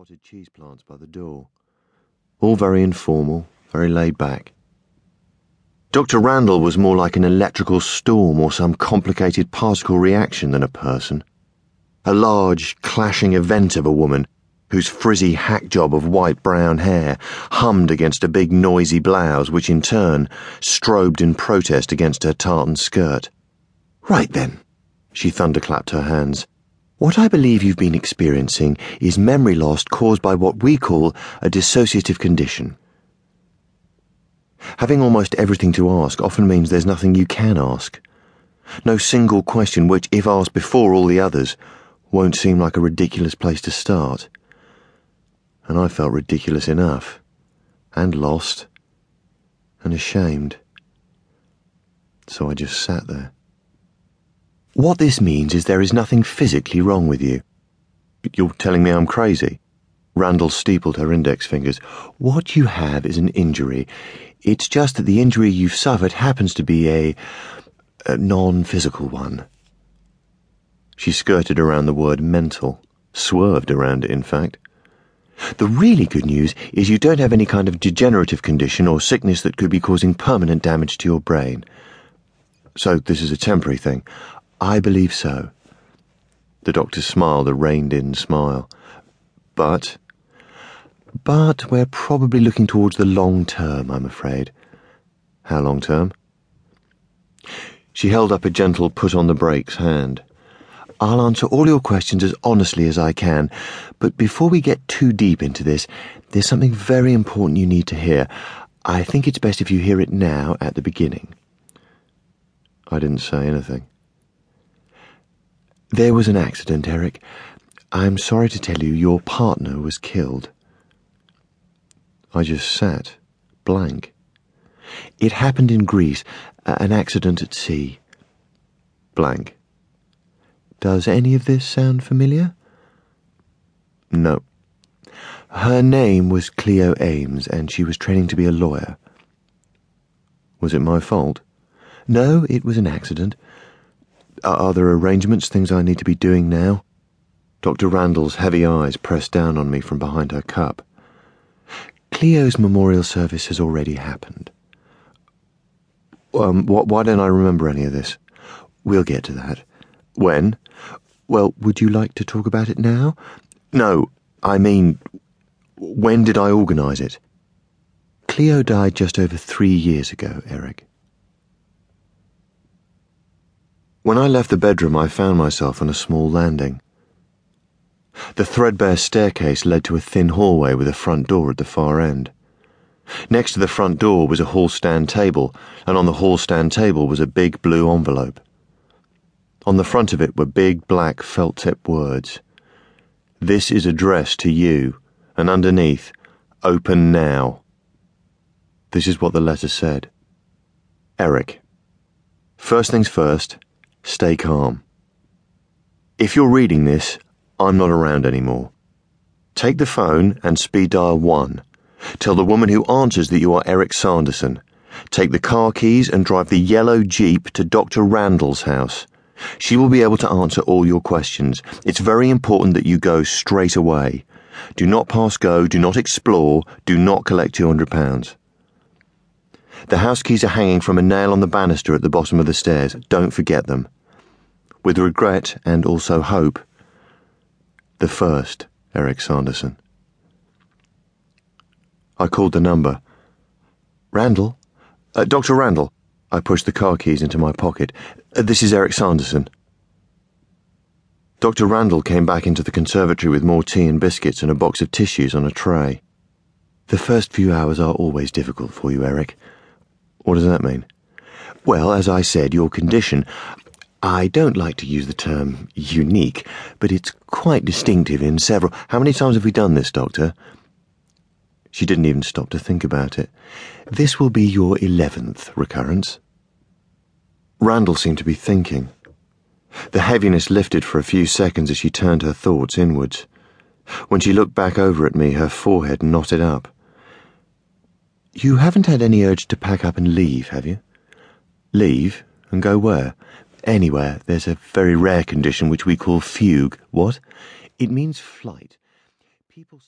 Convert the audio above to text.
potted cheese plants by the door. All very informal, very laid back. Dr. Randall was more like an electrical storm or some complicated particle reaction than a person. A large, clashing event of a woman whose frizzy hack job of white brown hair hummed against a big noisy blouse, which in turn strobed in protest against her tartan skirt. Right then, she thunderclapped her hands. What I believe you've been experiencing is memory loss caused by what we call a dissociative condition. Having almost everything to ask often means there's nothing you can ask. No single question which, if asked before all the others, won't seem like a ridiculous place to start. And I felt ridiculous enough, and lost, and ashamed. So I just sat there. What this means is there is nothing physically wrong with you. You're telling me I'm crazy? Randall steepled her index fingers. What you have is an injury. It's just that the injury you've suffered happens to be a, a non physical one. She skirted around the word mental, swerved around it, in fact. The really good news is you don't have any kind of degenerative condition or sickness that could be causing permanent damage to your brain. So this is a temporary thing. I believe so. The doctor smiled a reined in smile. But. But we're probably looking towards the long term, I'm afraid. How long term? She held up a gentle put on the brakes hand. I'll answer all your questions as honestly as I can, but before we get too deep into this, there's something very important you need to hear. I think it's best if you hear it now at the beginning. I didn't say anything. There was an accident, Eric. I'm sorry to tell you your partner was killed. I just sat, blank. It happened in Greece, an accident at sea. Blank. Does any of this sound familiar? No. Her name was Clio Aimes, and she was training to be a lawyer. Was it my fault? No, it was an accident. Are there arrangements, things I need to be doing now? Dr. Randall's heavy eyes pressed down on me from behind her cup. Clio's memorial service has already happened. Um, wh- why don't I remember any of this? We'll get to that. When? Well, would you like to talk about it now? No, I mean, when did I organise it? Clio died just over three years ago, Eric. When I left the bedroom, I found myself on a small landing. The threadbare staircase led to a thin hallway with a front door at the far end. Next to the front door was a hall stand table, and on the hall stand table was a big blue envelope. On the front of it were big black felt tip words. This is addressed to you, and underneath, open now. This is what the letter said Eric. First things first. Stay calm. If you're reading this, I'm not around anymore. Take the phone and speed dial 1. Tell the woman who answers that you are Eric Sanderson. Take the car keys and drive the yellow Jeep to Dr. Randall's house. She will be able to answer all your questions. It's very important that you go straight away. Do not pass go, do not explore, do not collect £200. The house keys are hanging from a nail on the banister at the bottom of the stairs. Don't forget them. With regret and also hope, the first Eric Sanderson. I called the number. Randall? Uh, Dr. Randall. I pushed the car keys into my pocket. Uh, this is Eric Sanderson. Dr. Randall came back into the conservatory with more tea and biscuits and a box of tissues on a tray. The first few hours are always difficult for you, Eric. What does that mean? Well, as I said, your condition. I don't like to use the term unique, but it's quite distinctive in several. How many times have we done this, Doctor? She didn't even stop to think about it. This will be your eleventh recurrence. Randall seemed to be thinking. The heaviness lifted for a few seconds as she turned her thoughts inwards. When she looked back over at me, her forehead knotted up. You haven't had any urge to pack up and leave, have you? Leave? And go where? Anywhere. There's a very rare condition which we call fugue. What? It means flight. People